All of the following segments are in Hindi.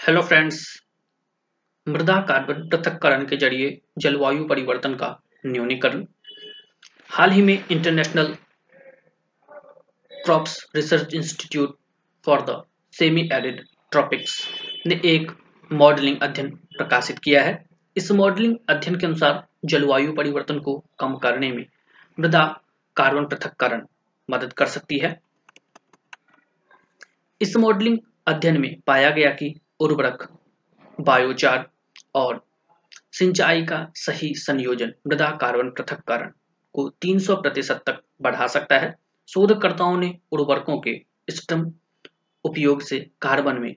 हेलो फ्रेंड्स मृदा कार्बन पृथककरण के ज़रिए जलवायु परिवर्तन का न्यूनीकरण। हाल ही में international crops research institute for the semi arid tropics ने एक मॉडलिंग अध्ययन प्रकाशित किया है। इस मॉडलिंग अध्ययन के अनुसार जलवायु परिवर्तन को कम करने में मृदा कार्बन पृथककरण मदद कर सकती है। इस मॉडलिंग अध्ययन में पाया गया कि उर्वरक, बायोचार और सिंचाई का सही संयोजन, मृदा कार्बन पृथक्करण को 300 प्रतिशत तक बढ़ा सकता है। शोधकर्ताओं ने उर्वरकों के स्टम उपयोग से कार्बन में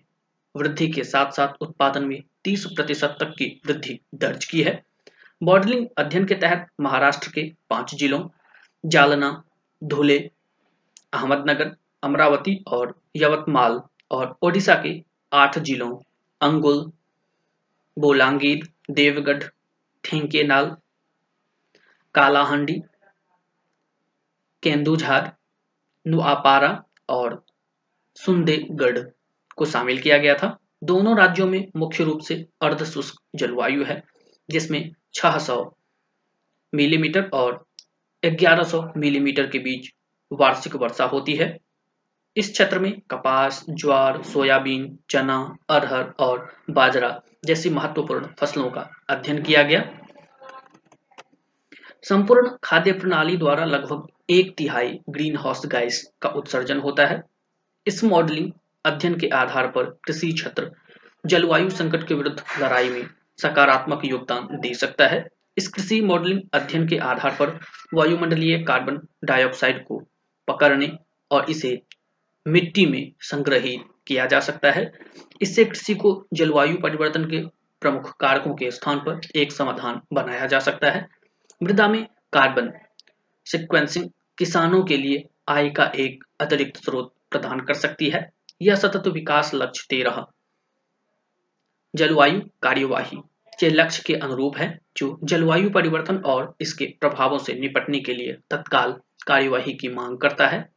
वृद्धि के साथ साथ उत्पादन में 30 प्रतिशत तक की वृद्धि दर्ज की है। मॉडलिंग अध्ययन के तहत महाराष्ट्र के पाँच जिलों, जालना, धुले, अहमदनगर, अमरावती और यवतमाल और ओडिशा के आठ जिलों, अंगुल, बोलांगीर, देवगढ़ ठेंकेनाल कालाहंडी, केंदुझार, नुआपारा और सुंदेगढ़ को शामिल किया गया था। दोनों राज्यों में मुख्य रूप से अर्ध शुष्क जलवायु है, जिसमें 600 मिलीमीटर और 1100 मिलीमीटर के बीच वार्षिक वर्षा होती है। इस क्षेत्र में कपास, ज्वार, सोयाबीन, चना, अरहर और बाजरा जैसी महत्वपूर्ण फ़सलों का अध्ययन किया गया। संपूर्ण खाद्य प्रणाली द्वारा लगभग एक तिहाई ग्रीन हाउस गैस का उत्सर्जन होता है। इस मॉडलिंग अध्ययन के आधार पर कृषि क्षेत्र जलवायु संकट के विरुद्ध लड़ाई में सकारात्मक योगदान दे सकता है। इस कृषि मॉडलिंग अध्ययन के आधार पर वायुमंडलीय कार्बन डाइऑक्साइड को पकड़ने और इसे मिट्टी में संग्रहित किया जा सकता है। इससे कृषि को जलवायु परिवर्तन के प्रमुख कारकों के स्थान पर एक समाधान बनाया जा सकता है। मृदा में कार्बन सिक्वेंसिंग किसानों के लिए आय का एक अतिरिक्त स्रोत प्रदान कर सकती है। यह सतत विकास लक्ष्य तेरह जलवायु कार्यवाही के लक्ष्य के अनुरूप है, जो जलवायु परिवर्तन और इसके प्रभावों से निपटने के लिए तत्काल कार्यवाही की मांग करता है।